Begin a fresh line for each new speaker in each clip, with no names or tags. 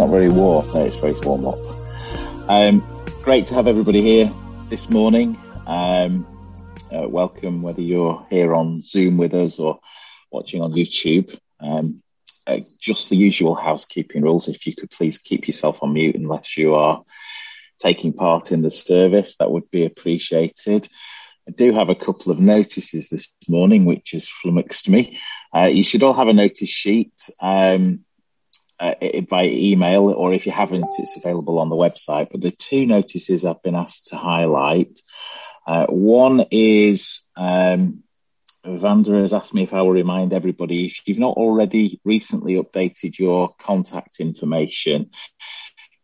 not very warm. No, it's very warm up. Um, great to have everybody here this morning. Um, uh, welcome, whether you're here on Zoom with us or watching on YouTube. Um, uh, just the usual housekeeping rules. If you could please keep yourself on mute unless you are taking part in the service, that would be appreciated. I do have a couple of notices this morning, which has flummoxed me. Uh, you should all have a notice sheet um, uh, by email, or if you haven't, it's available on the website. But the two notices I've been asked to highlight. Uh, one is um, Vanda has asked me if I will remind everybody if you've not already recently updated your contact information,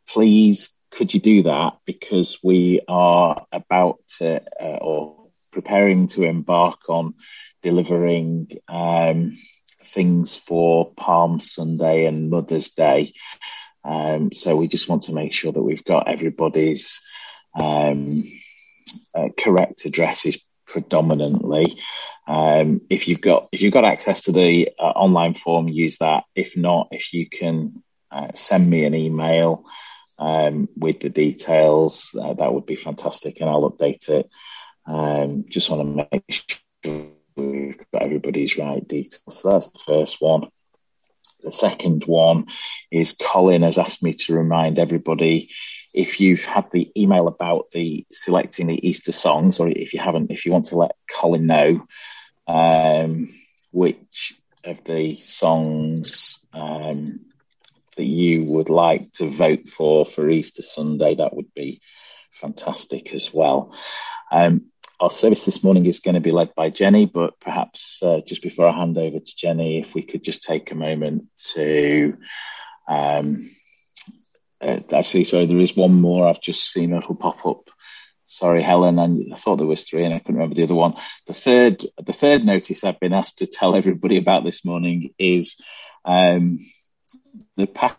please could you do that because we are about to, uh, or preparing to embark on delivering um, things for Palm Sunday and Mother's Day. Um, so we just want to make sure that we've got everybody's um, uh, correct addresses predominantly. Um, if you've got if you've got access to the uh, online form, use that. If not, if you can uh, send me an email um, with the details, uh, that would be fantastic, and I'll update it. Um, just want to make sure we've got everybody's right details. So that's the first one. The second one is Colin has asked me to remind everybody if you've had the email about the selecting the Easter songs, or if you haven't, if you want to let Colin know um, which of the songs um, that you would like to vote for for Easter Sunday, that would be fantastic as well. Um, our service this morning is going to be led by Jenny, but perhaps uh, just before I hand over to Jenny, if we could just take a moment to. Um, uh, actually, sorry, there is one more. I've just seen it'll pop up. Sorry, Helen, and I thought there was three, and I couldn't remember the other one. The third, the third notice I've been asked to tell everybody about this morning is um, the past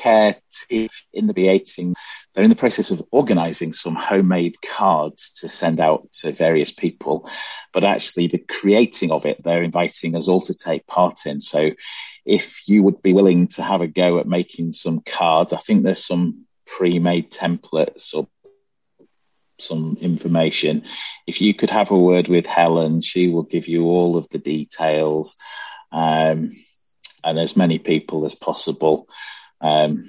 care team in the B18, they're in the process of organising some homemade cards to send out to various people. But actually, the creating of it, they're inviting us all to take part in. So if you would be willing to have a go at making some cards, I think there's some pre-made templates or some information. If you could have a word with Helen, she will give you all of the details um, and as many people as possible um,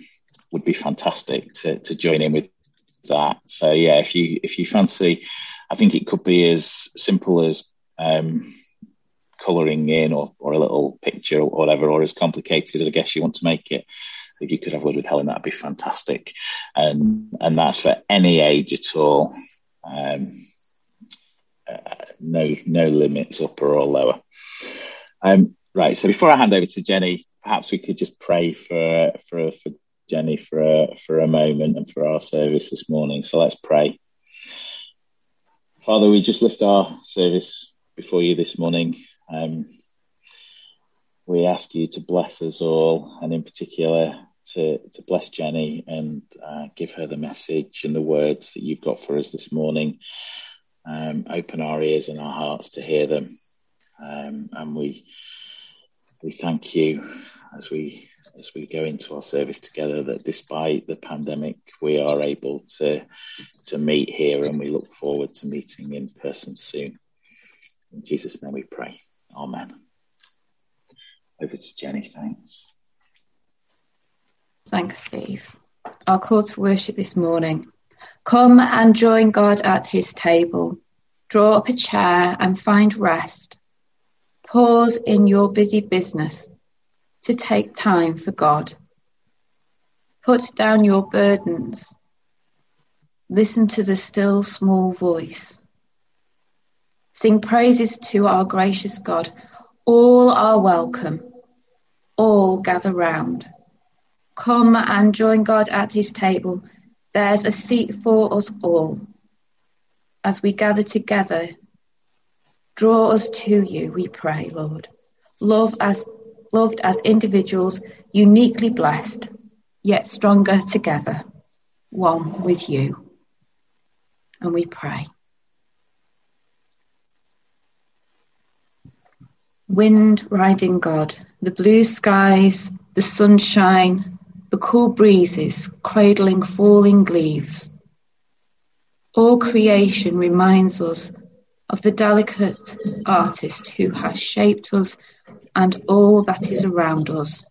would be fantastic to, to join in with that. So yeah, if you if you fancy, I think it could be as simple as um, colouring in or, or a little picture or whatever, or as complicated as I guess you want to make it. So if you could have a word with Helen, that'd be fantastic. And and that's for any age at all. Um, uh, no no limits upper or lower. Um, right. So before I hand over to Jenny, perhaps we could just pray for for for Jenny for a, for a moment and for our service this morning. So let's pray. Father, we just lift our service before you this morning. Um, we ask you to bless us all, and in particular to, to bless Jenny and uh, give her the message and the words that you've got for us this morning. Um, open our ears and our hearts to hear them. Um, and we we thank you as we as we go into our service together that despite the pandemic we are able to to meet here and we look forward to meeting in person soon. In Jesus' name we pray. Amen. Over to Jenny, thanks.
Thanks, Steve. Our call to worship this morning. Come and join God at his table. Draw up a chair and find rest Pause in your busy business to take time for God. Put down your burdens. Listen to the still small voice. Sing praises to our gracious God. All are welcome. All gather round. Come and join God at his table. There's a seat for us all. As we gather together Draw us to you, we pray, Lord. Love as, loved as individuals, uniquely blessed, yet stronger together, one with you. And we pray. wind riding God, the blue skies, the sunshine, the cool breezes cradling falling leaves. All creation reminds us of the delicate artist who has shaped us and all that is around us.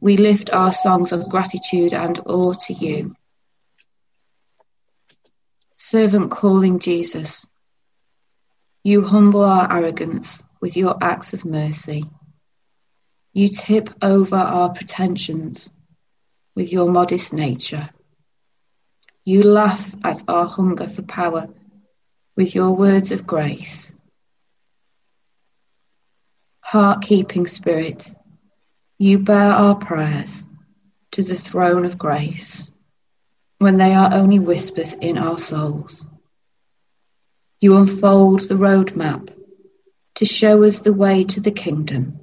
We lift our songs of gratitude and awe to you. Servant calling Jesus, you humble our arrogance with your acts of mercy. You tip over our pretensions with your modest nature. You laugh at our hunger for power with your words of grace. Heart keeping spirit, you bear our prayers to the throne of grace when they are only whispers in our souls. You unfold the roadmap to show us the way to the kingdom.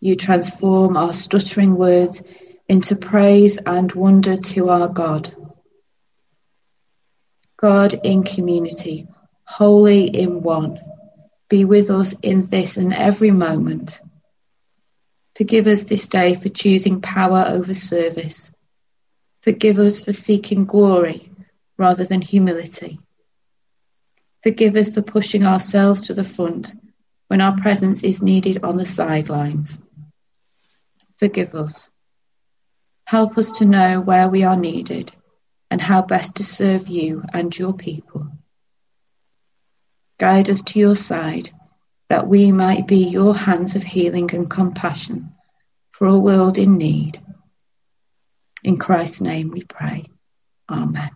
You transform our stuttering words into praise and wonder to our God. God in community, holy in one, be with us in this and every moment. Forgive us this day for choosing power over service. Forgive us for seeking glory rather than humility. Forgive us for pushing ourselves to the front when our presence is needed on the sidelines. Forgive us Help us to know where we are needed and how best to serve you and your people. Guide us to your side that we might be your hands of healing and compassion for a world in need. In Christ's name we pray. Amen.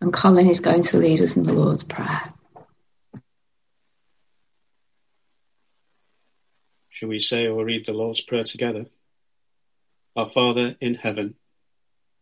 And Colin is going to lead us in the Lord's Prayer.
Shall we say or read the Lord's Prayer together? Our Father in heaven,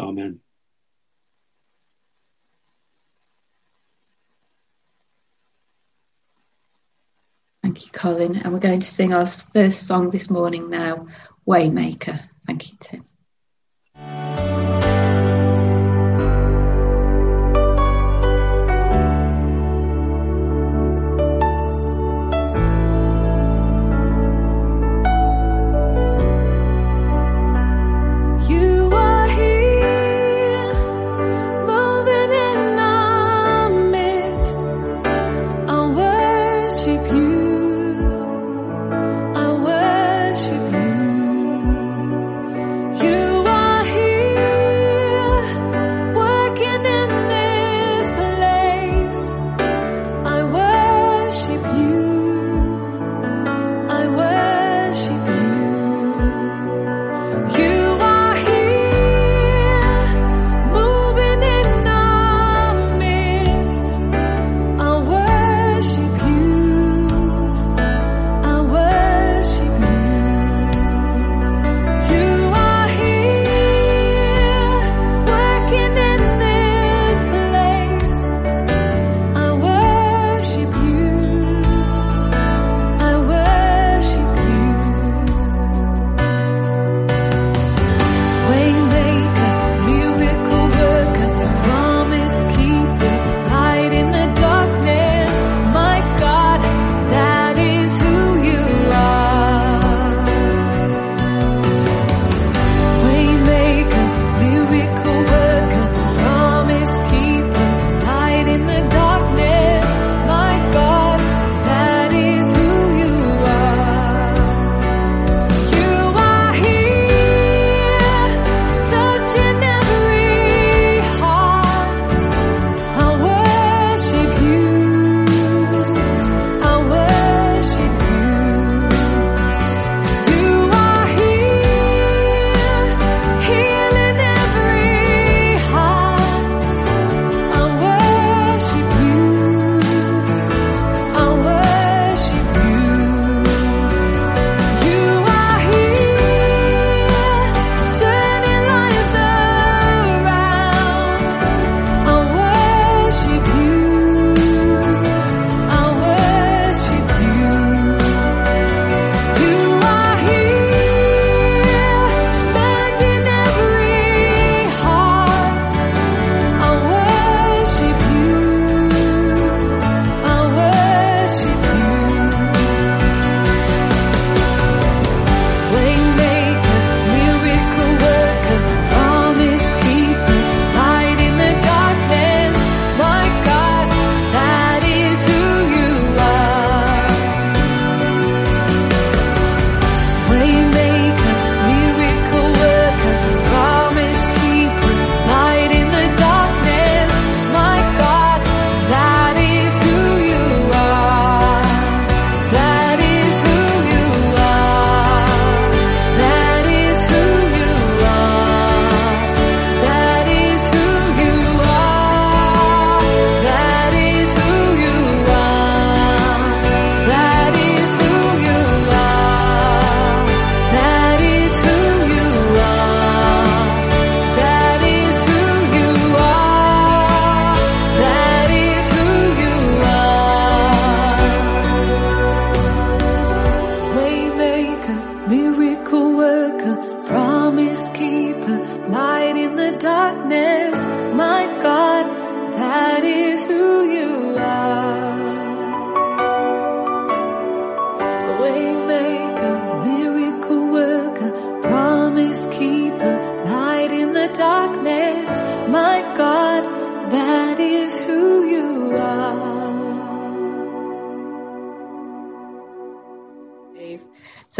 Amen.
Thank you, Colin. And we're going to sing our first song this morning now, Waymaker. Thank you, Tim.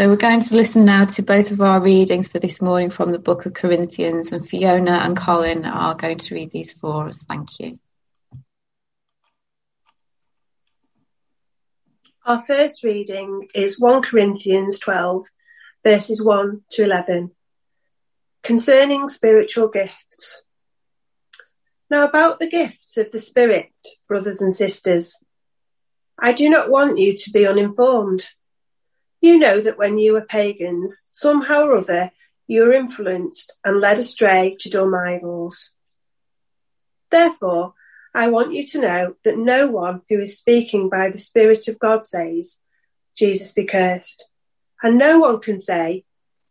So we're going to listen now to both of our readings for this morning from the book of Corinthians, and Fiona and Colin are going to read these for us. Thank you.
Our first reading is 1 Corinthians 12, verses 1 to 11, concerning spiritual gifts. Now, about the gifts of the Spirit, brothers and sisters, I do not want you to be uninformed. You know that when you were pagans, somehow or other, you were influenced and led astray to dumb idols. Therefore, I want you to know that no one who is speaking by the Spirit of God says, Jesus be cursed. And no one can say,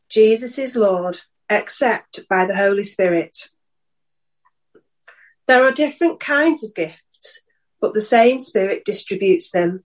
Jesus is Lord, except by the Holy Spirit. There are different kinds of gifts, but the same Spirit distributes them.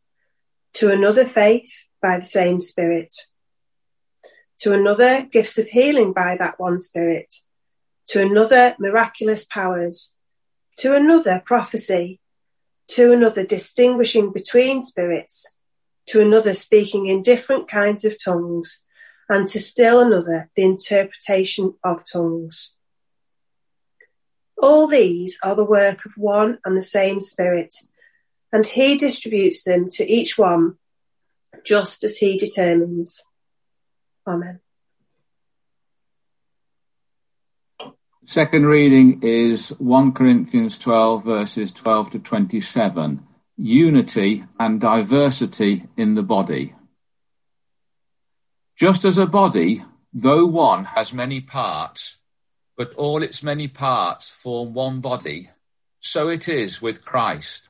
to another faith, by the same Spirit, to another gifts of healing by that one Spirit, to another miraculous powers, to another prophecy, to another distinguishing between spirits, to another speaking in different kinds of tongues, and to still another the interpretation of tongues. All these are the work of one and the same Spirit, and he distributes them to each one just as he determines. Amen.
Second reading is 1 Corinthians 12, verses 12 to 27 unity and diversity in the body. Just as a body, though one has many parts, but all its many parts form one body, so it is with Christ.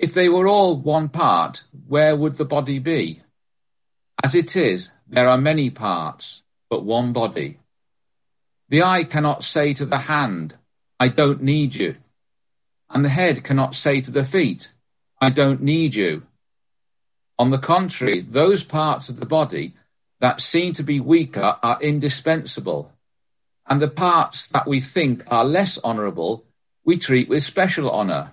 If they were all one part, where would the body be? As it is, there are many parts, but one body. The eye cannot say to the hand, I don't need you and the head cannot say to the feet, I don't need you. On the contrary, those parts of the body that seem to be weaker are indispensable, and the parts that we think are less honourable we treat with special honour,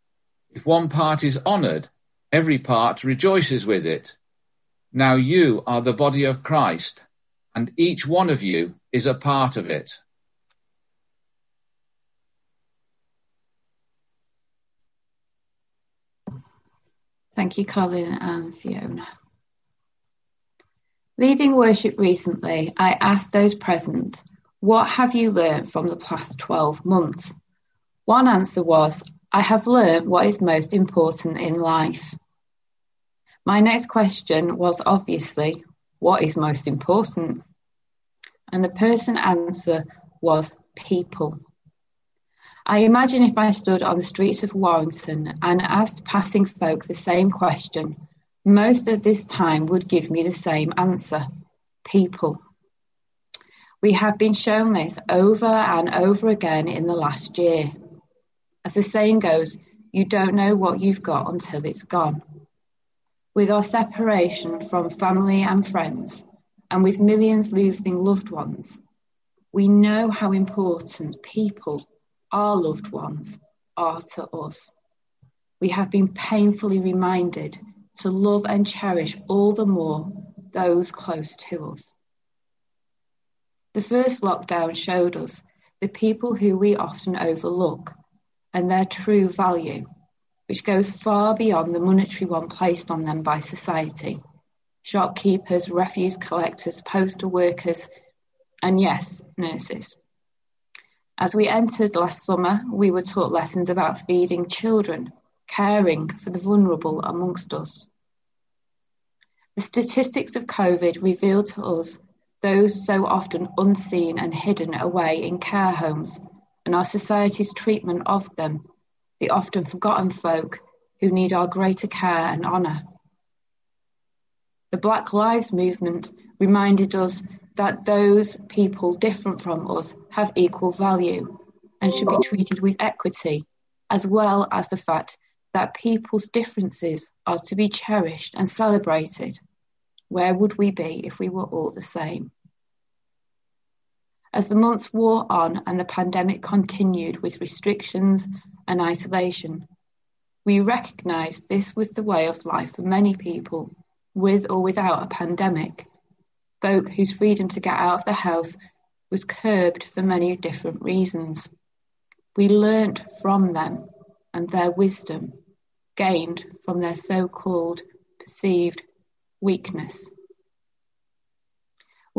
If one part is honoured, every part rejoices with it. Now you are the body of Christ, and each one of you is a part of it.
Thank you, Colin and Fiona. Leading worship recently, I asked those present, What have you learned from the past 12 months? One answer was, I have learned what is most important in life. My next question was obviously, What is most important? And the person answer was people. I imagine if I stood on the streets of Warrington and asked passing folk the same question, most of this time would give me the same answer people. We have been shown this over and over again in the last year. As the saying goes, you don't know what you've got until it's gone. With our separation from family and friends, and with millions losing loved ones, we know how important people, our loved ones, are to us. We have been painfully reminded to love and cherish all the more those close to us. The first lockdown showed us the people who we often overlook and their true value, which goes far beyond the monetary one placed on them by society. Shopkeepers, refuse collectors, postal workers, and yes, nurses. As we entered last summer, we were taught lessons about feeding children, caring for the vulnerable amongst us. The statistics of COVID revealed to us those so often unseen and hidden away in care homes, and our society's treatment of them, the often forgotten folk who need our greater care and honour. The Black Lives Movement reminded us that those people different from us have equal value and should be treated with equity, as well as the fact that people's differences are to be cherished and celebrated. Where would we be if we were all the same? As the months wore on and the pandemic continued with restrictions and isolation, we recognised this was the way of life for many people, with or without a pandemic. Folk whose freedom to get out of the house was curbed for many different reasons. We learnt from them and their wisdom gained from their so called perceived weakness.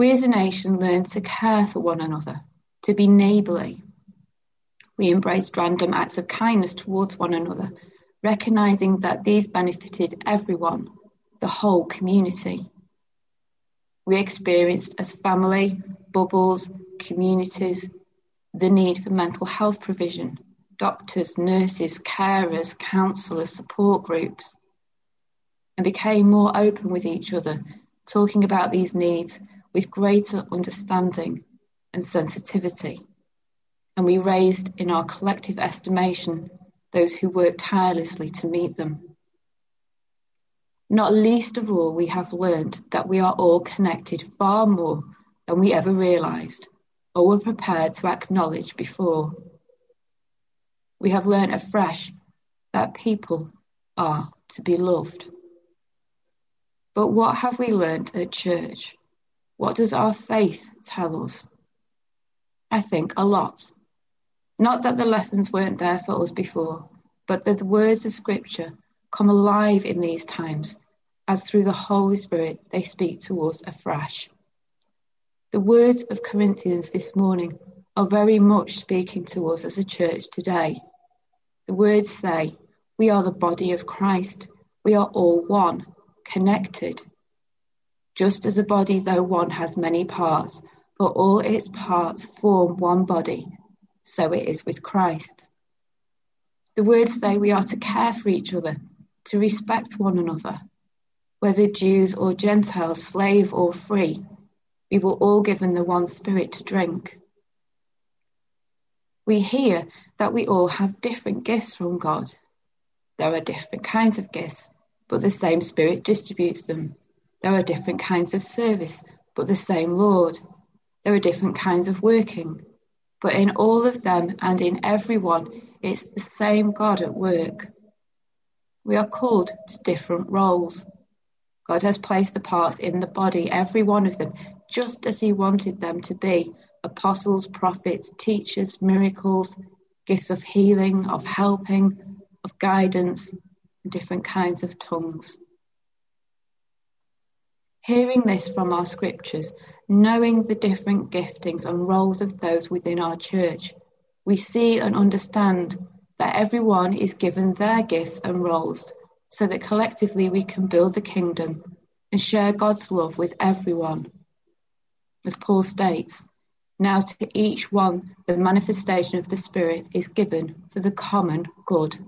We as a nation learned to care for one another, to be neighbourly. We embraced random acts of kindness towards one another, recognising that these benefited everyone, the whole community. We experienced as family, bubbles, communities, the need for mental health provision, doctors, nurses, carers, counsellors, support groups and became more open with each other, talking about these needs with greater understanding and sensitivity. And we raised in our collective estimation those who worked tirelessly to meet them. Not least of all, we have learned that we are all connected far more than we ever realised or were prepared to acknowledge before. We have learned afresh that people are to be loved. But what have we learnt at church? What does our faith tell us? I think a lot. Not that the lessons weren't there for us before, but that the words of Scripture come alive in these times as through the Holy Spirit they speak to us afresh. The words of Corinthians this morning are very much speaking to us as a church today. The words say, We are the body of Christ. We are all one connected. Just as a body, though one, has many parts, but all its parts form one body, so it is with Christ. The words say we are to care for each other, to respect one another. Whether Jews or Gentiles, slave or free, we were all given the one spirit to drink. We hear that we all have different gifts from God. There are different kinds of gifts, but the same Spirit distributes them. There are different kinds of service, but the same Lord. There are different kinds of working, but in all of them and in every one, it's the same God at work. We are called to different roles. God has placed the parts in the body, every one of them, just as He wanted them to be apostles, prophets, teachers, miracles, gifts of healing, of helping, of guidance, different kinds of tongues. Hearing this from our scriptures, knowing the different giftings and roles of those within our church, we see and understand that everyone is given their gifts and roles so that collectively we can build the kingdom and share God's love with everyone. As Paul states, now to each one the manifestation of the Spirit is given for the common good.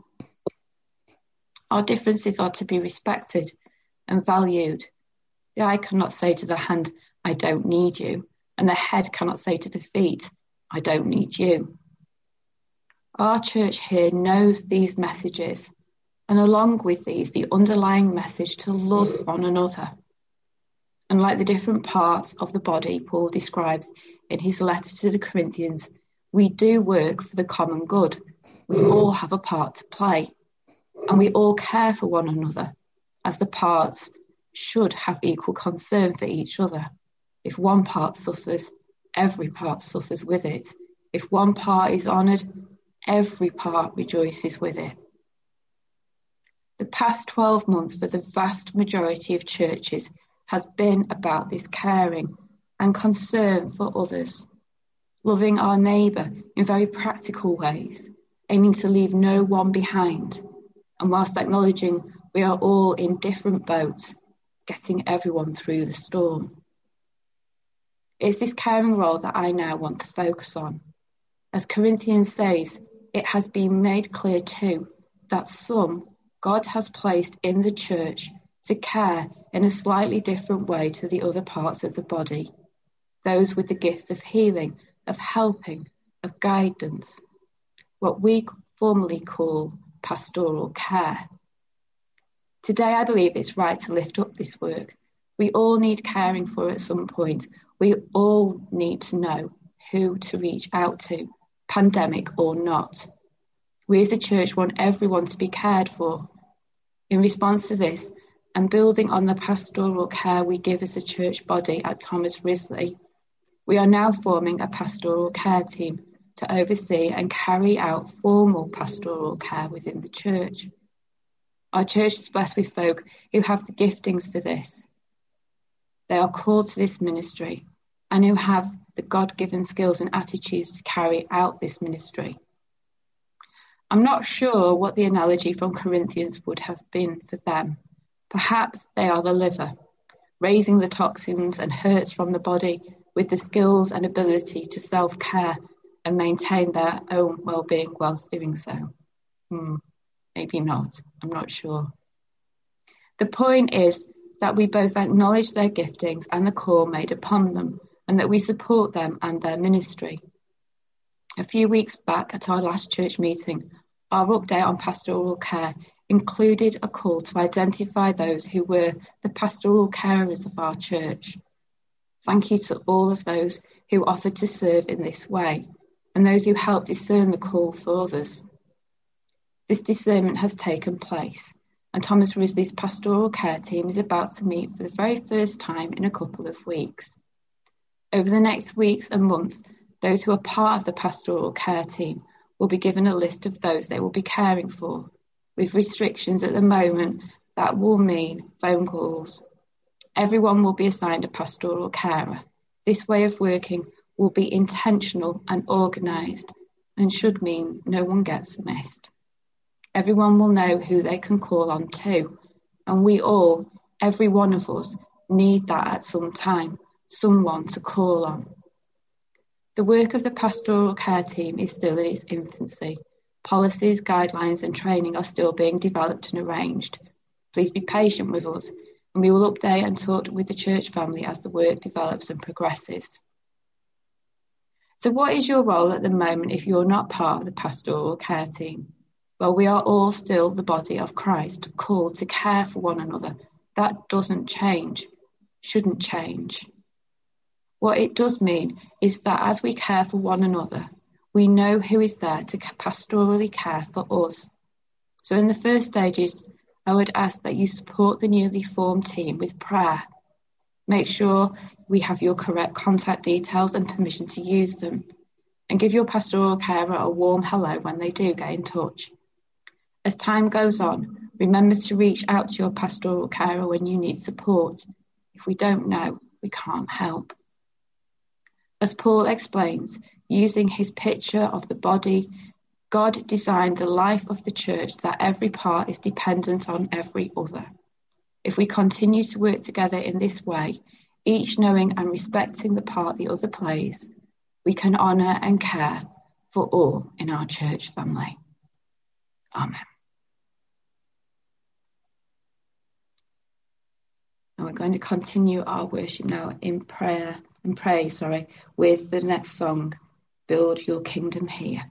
Our differences are to be respected and valued. The eye cannot say to the hand, I don't need you, and the head cannot say to the feet, I don't need you. Our church here knows these messages, and along with these, the underlying message to love one another. And like the different parts of the body Paul describes in his letter to the Corinthians, we do work for the common good. We all have a part to play, and we all care for one another, as the parts should have equal concern for each other. If one part suffers, every part suffers with it. If one part is honoured, every part rejoices with it. The past 12 months for the vast majority of churches has been about this caring and concern for others, loving our neighbour in very practical ways, aiming to leave no one behind, and whilst acknowledging we are all in different boats, getting everyone through the storm. It's this caring role that I now want to focus on. As Corinthians says, it has been made clear too that some God has placed in the church to care in a slightly different way to the other parts of the body. Those with the gifts of healing, of helping, of guidance, what we formally call pastoral care. Today, I believe it's right to lift up this work. We all need caring for at some point. We all need to know who to reach out to, pandemic or not. We as a church want everyone to be cared for. In response to this, and building on the pastoral care we give as a church body at Thomas Risley, we are now forming a pastoral care team to oversee and carry out formal pastoral care within the church. Our church is blessed with folk who have the giftings for this. They are called to this ministry and who have the God given skills and attitudes to carry out this ministry. I'm not sure what the analogy from Corinthians would have been for them Perhaps they are the liver, raising the toxins and hurts from the body with the skills and ability to self care and maintain their own well being whilst doing so. Hmm, maybe not, I'm not sure. The point is that we both acknowledge their giftings and the call made upon them, and that we support them and their ministry. A few weeks back at our last church meeting, our update on pastoral care included a call to identify those who were the pastoral carers of our church. Thank you to all of those who offered to serve in this way and those who helped discern the call for others. This discernment has taken place, and Thomas Risley's pastoral care team is about to meet for the very first time in a couple of weeks. Over the next weeks and months, those who are part of the pastoral care team will be given a list of those they will be caring for with restrictions at the moment, that will mean phone calls. Everyone will be assigned a pastoral carer. This way of working will be intentional and organised and should mean no one gets missed. Everyone will know who they can call on too, and we all, every one of us, need that at some time, someone to call on. The work of the pastoral care team is still in its infancy Policies, guidelines and training are still being developed and arranged. Please be patient with us and we will update and talk with the church family as the work develops and progresses. So what is your role at the moment if you're not part of the pastoral care team? Well, we are all still the body of Christ, called to care for one another. That doesn't change, shouldn't change. What it does mean is that as we care for one another, we know who is there to pastorally care for us. So in the first stages, I would ask that you support the newly formed team with prayer. Make sure we have your correct contact details and permission to use them. And give your pastoral carer a warm hello when they do get in touch. As time goes on, remember to reach out to your pastoral carer when you need support. If we don't know, we can't help. As Paul explains, using his picture of the body, God designed the life of the church that every part is dependent on every other. If we continue to work together in this way,
each knowing and respecting the part the other plays, we can honour and care for all in our church family. Amen. And we're going to continue our worship now in prayer and pray, sorry, with the next song, Build Your Kingdom Here.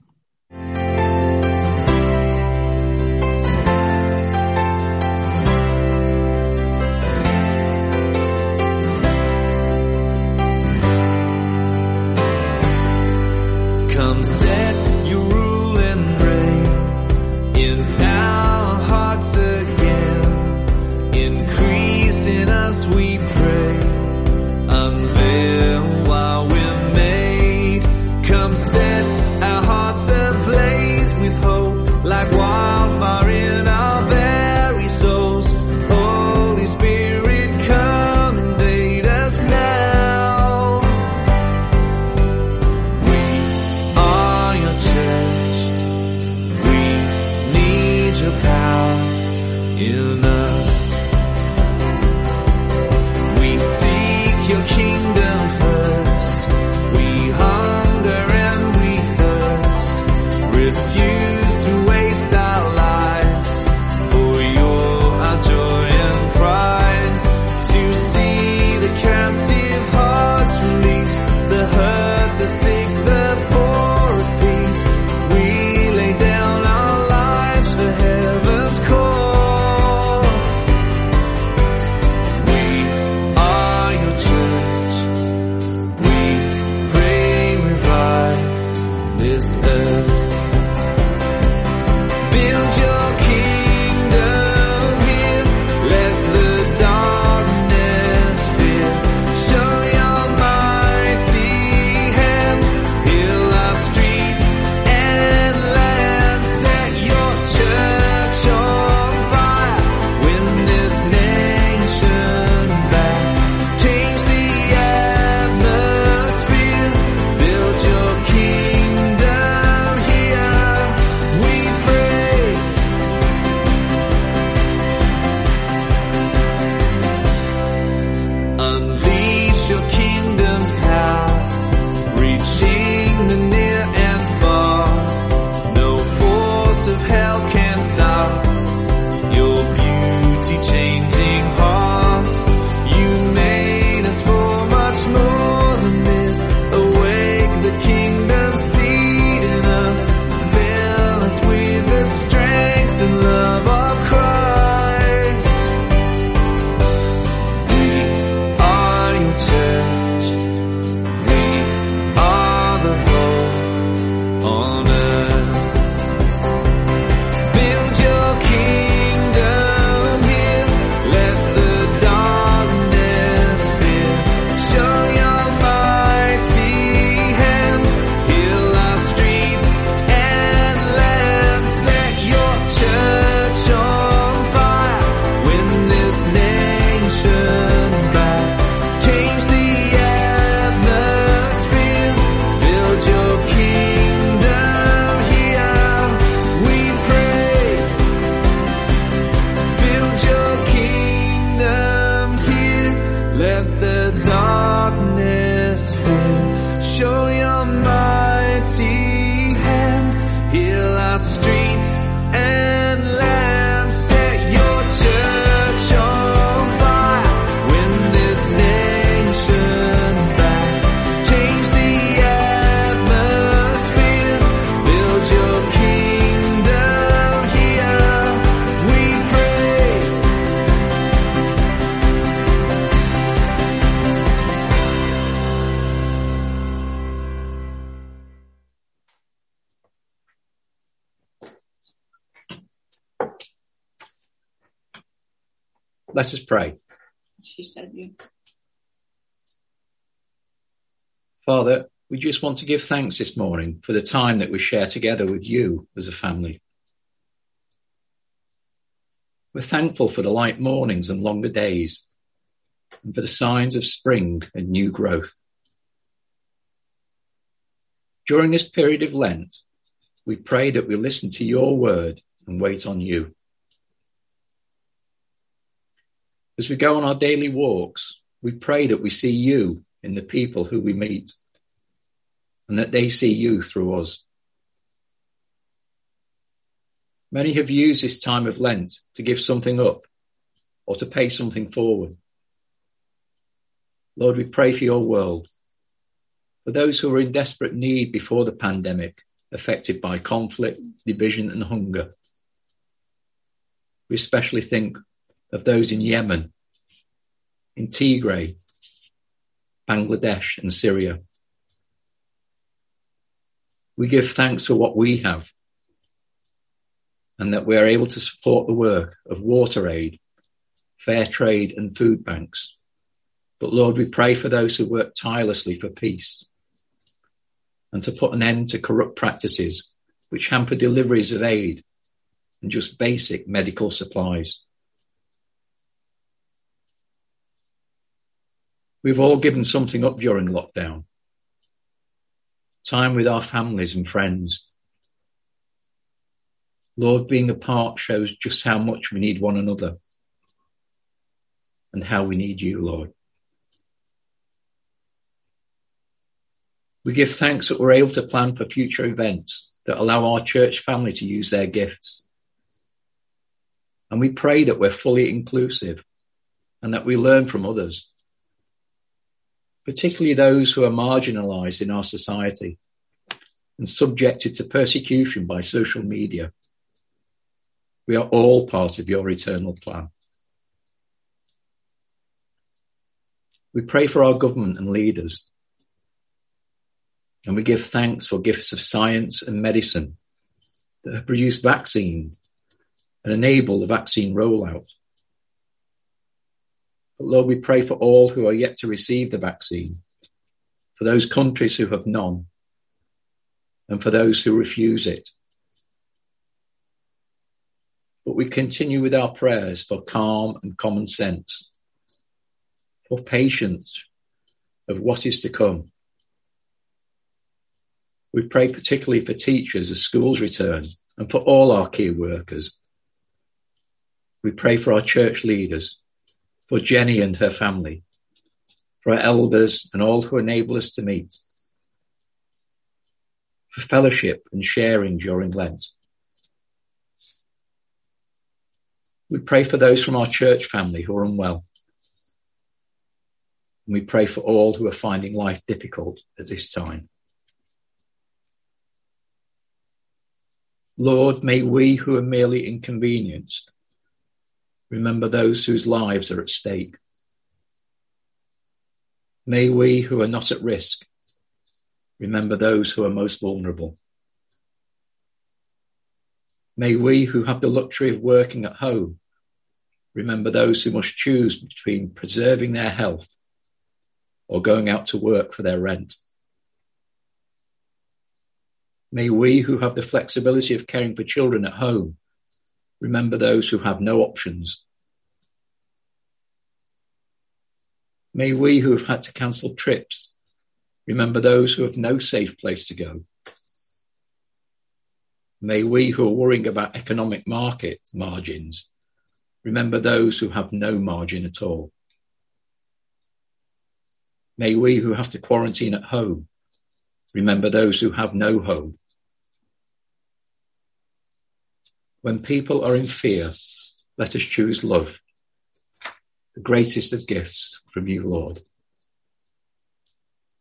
Let us pray.
She said you.
Father, we just want to give thanks this morning for the time that we share together with you as a family. We're thankful for the light mornings and longer days, and for the signs of spring and new growth. During this period of Lent, we pray that we listen to your word and wait on you. As we go on our daily walks, We pray that we see you in the people who we meet and that they see you through us. Many have used this time of Lent to give something up or to pay something forward. Lord, we pray for your world, for those who were in desperate need before the pandemic, affected by conflict, division, and hunger. We especially think of those in Yemen, in Tigray, Bangladesh, and Syria. We give thanks for what we have and that we are able to support the work of WaterAid, fair trade, and food banks. But Lord, we pray for those who work tirelessly for peace and to put an end to corrupt practices which hamper deliveries of aid and just basic medical supplies. We've all given something up during lockdown. Time with our families and friends. Lord, being apart shows just how much we need one another and how we need you, Lord. We give thanks that we're able to plan for future events that allow our church family to use their gifts. And we pray that we're fully inclusive and that we learn from others, particularly those who are marginalized in our society and subjected to persecution by social media. We are all part of your eternal plan. We pray for our government and leaders. And we give thanks for gifts of science and medicine that have produced vaccines and enable the vaccine rollout. But Lord, we pray for all who are yet to receive the vaccine, for those countries who have none, and for those who refuse it. But we continue with our prayers for calm and common sense, for patience of what is to come. We pray particularly for teachers as schools return and for all our key workers. We pray for our church leaders, for Jenny and her family, for our elders and all who enable us to meet, for fellowship and sharing during Lent. We pray for those from our church family who are unwell. And we pray for all who are finding life difficult at this time. Lord, may we who are merely inconvenienced remember those whose lives are at stake. May we who are not at risk remember those who are most vulnerable. May we who have the luxury of working at home remember those who must choose between preserving their health or going out to work for their rent. May we who have the flexibility of caring for children at home remember those who have no options. May we who have had to cancel trips remember those who have no safe place to go. May we who are worrying about economic market margins Remember those who have no margin at all. May we who have to quarantine at home remember those who have no home. When people are in fear, let us choose love, the greatest of gifts from you, Lord.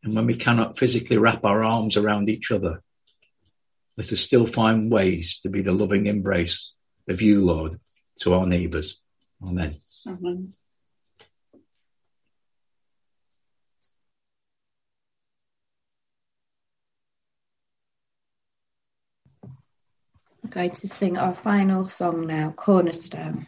And when we cannot physically wrap our arms around each other, let us still find ways to be the loving embrace of you, Lord, to our neighbours. Amen.
Going to sing our final song now, Cornerstone.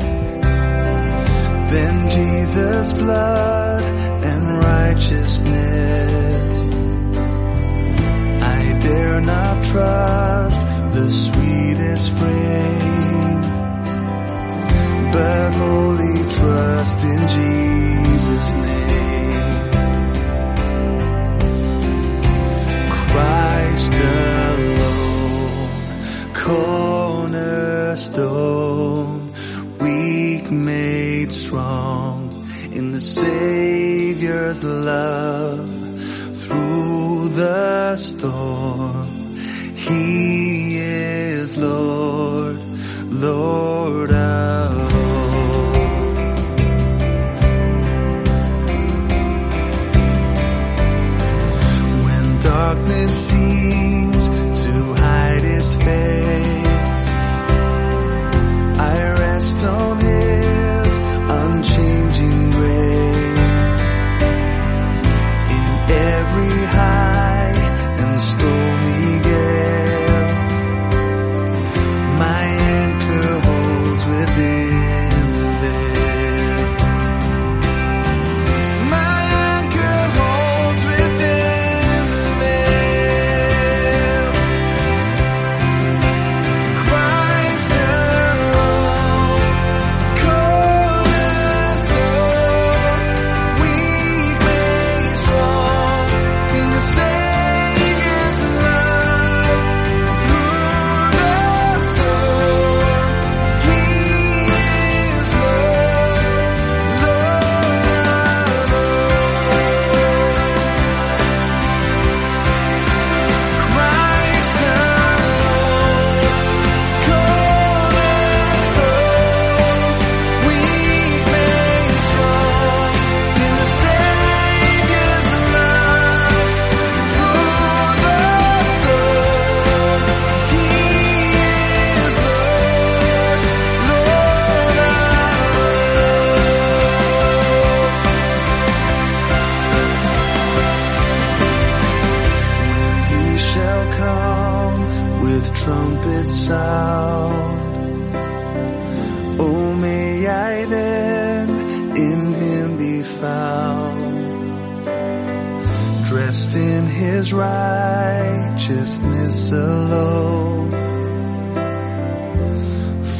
than Jesus' blood and righteousness. I dare not trust the sweetest frame, but wholly trust in Jesus' name. Christ alone, cornerstone, strong in the Savior's love through the storm. He is Lord, Lord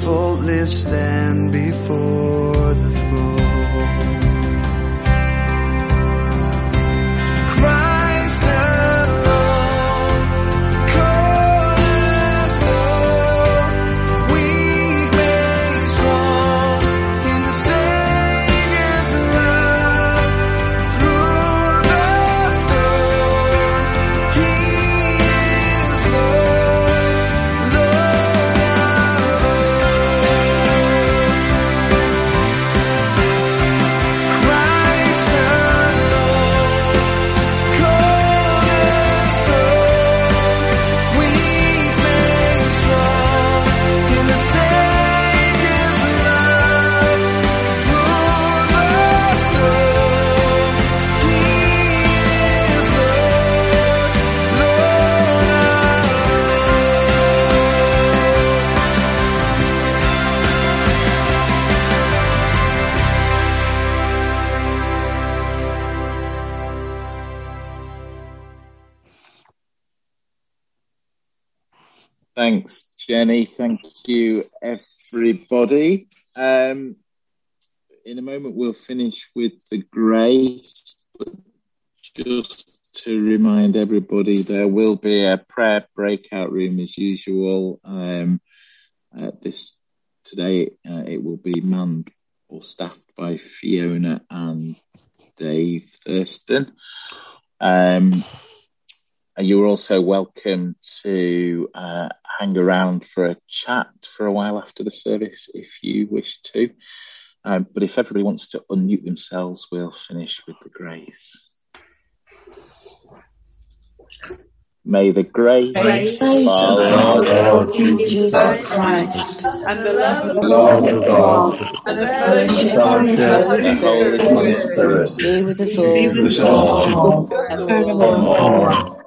faultless stand before
everybody. Um, in a moment, we'll finish with the grace, just to remind everybody, there will be a prayer breakout room as usual. Um, uh, this today, uh, it will be manned or staffed by Fiona and Dave Thurston. Um, and you're also welcome to uh, hang around for a chat for a while after the service if you wish to. Um, but if everybody wants to unmute themselves, we'll finish with the grace. May the grace,
Grace
of our Lord
Lord
Jesus
Jesus Christ,
and the love of
Lord of God,
and the
and the
fellowship
fellowship
of the Holy Spirit
be with us
be
all.
with us all
and
forevermore.